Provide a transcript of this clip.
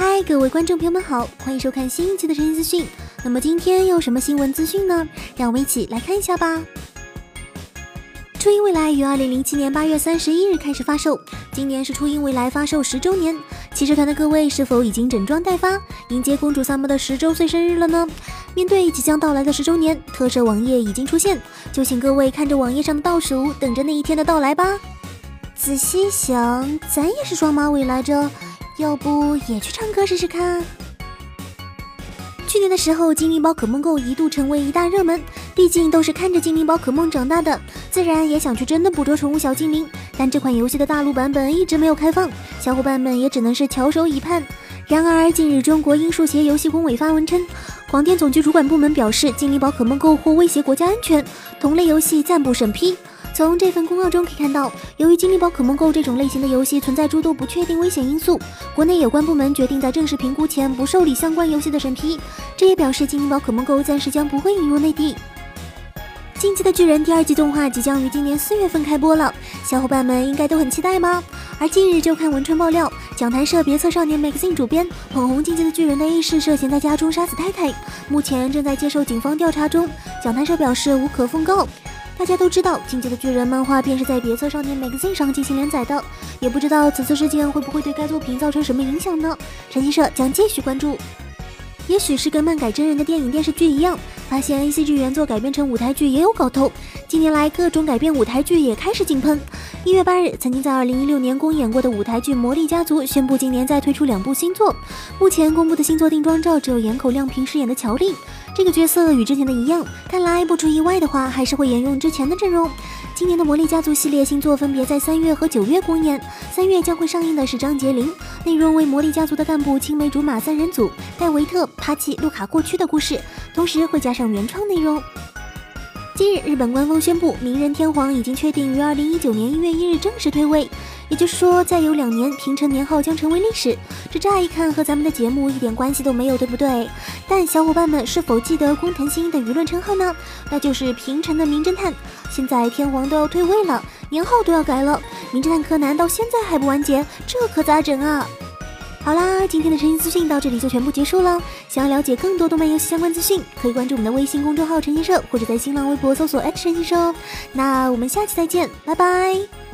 嗨，各位观众朋友们好，欢迎收看新一期的晨星资讯。那么今天又有什么新闻资讯呢？让我们一起来看一下吧。初音未来于二零零七年八月三十一日开始发售，今年是初音未来发售十周年。骑士团的各位是否已经整装待发，迎接公主萨摩的十周岁生日了呢？面对即将到来的十周年，特设网页已经出现，就请各位看着网页上的倒数，等着那一天的到来吧。仔细想，咱也是双马尾来着。要不也去唱歌试试看？去年的时候，精灵宝可梦 GO 一度成为一大热门，毕竟都是看着精灵宝可梦长大的，自然也想去真的捕捉宠物小精灵。但这款游戏的大陆版本一直没有开放，小伙伴们也只能是翘首以盼。然而，近日中国英数协游戏工委发文称，广电总局主管部门表示，精灵宝可梦 GO 或威胁国家安全，同类游戏暂不审批。从这份公告中可以看到，由于精灵宝可梦 GO 这种类型的游戏存在诸多不确定危险因素，国内有关部门决定在正式评估前不受理相关游戏的审批。这也表示精灵宝可梦 GO 暂时将不会引入内地。《进击的巨人》第二季动画即将于今年四月份开播了，小伙伴们应该都很期待吧？而近日就看文春爆料，讲谈社别册少年 Magazine 主编捧红《进击的巨人》的 A 市涉嫌在家中杀死太太，目前正在接受警方调查中。讲谈社表示无可奉告。大家都知道，《进击的巨人》漫画便是在别册少年 Magazine 上进行连载的，也不知道此次事件会不会对该作品造成什么影响呢？晨曦社将继续关注。也许是跟漫改真人的电影电视剧一样，发现 A C G 原作改编成舞台剧也有搞头。近年来，各种改编舞台剧也开始井喷。一月八日，曾经在二零一六年公演过的舞台剧《魔力家族》宣布今年再推出两部新作。目前公布的新作定妆照只有岩口亮平饰演的乔丽。这个角色与之前的一样，看来不出意外的话，还是会沿用之前的阵容。今年的魔力家族系列新作分别在三月和九月公演。三月将会上映的是张杰林，内容为魔力家族的干部青梅竹马三人组戴维特、帕奇、路卡过去的故事，同时会加上上原创内容。今日，日本官方宣布，鸣人天皇已经确定于二零一九年一月一日正式退位。也就是说，再有两年，平成年号将成为历史。这乍一看和咱们的节目一点关系都没有，对不对？但小伙伴们是否记得工藤新一的舆论称号呢？那就是平成的名侦探。现在天皇都要退位了，年号都要改了，名侦探柯南到现在还不完结，这可咋整啊？好啦，今天的晨星资讯到这里就全部结束了。想要了解更多动漫游戏相关资讯，可以关注我们的微信公众号“晨星社”，或者在新浪微博搜索“晨星社”。那我们下期再见，拜拜。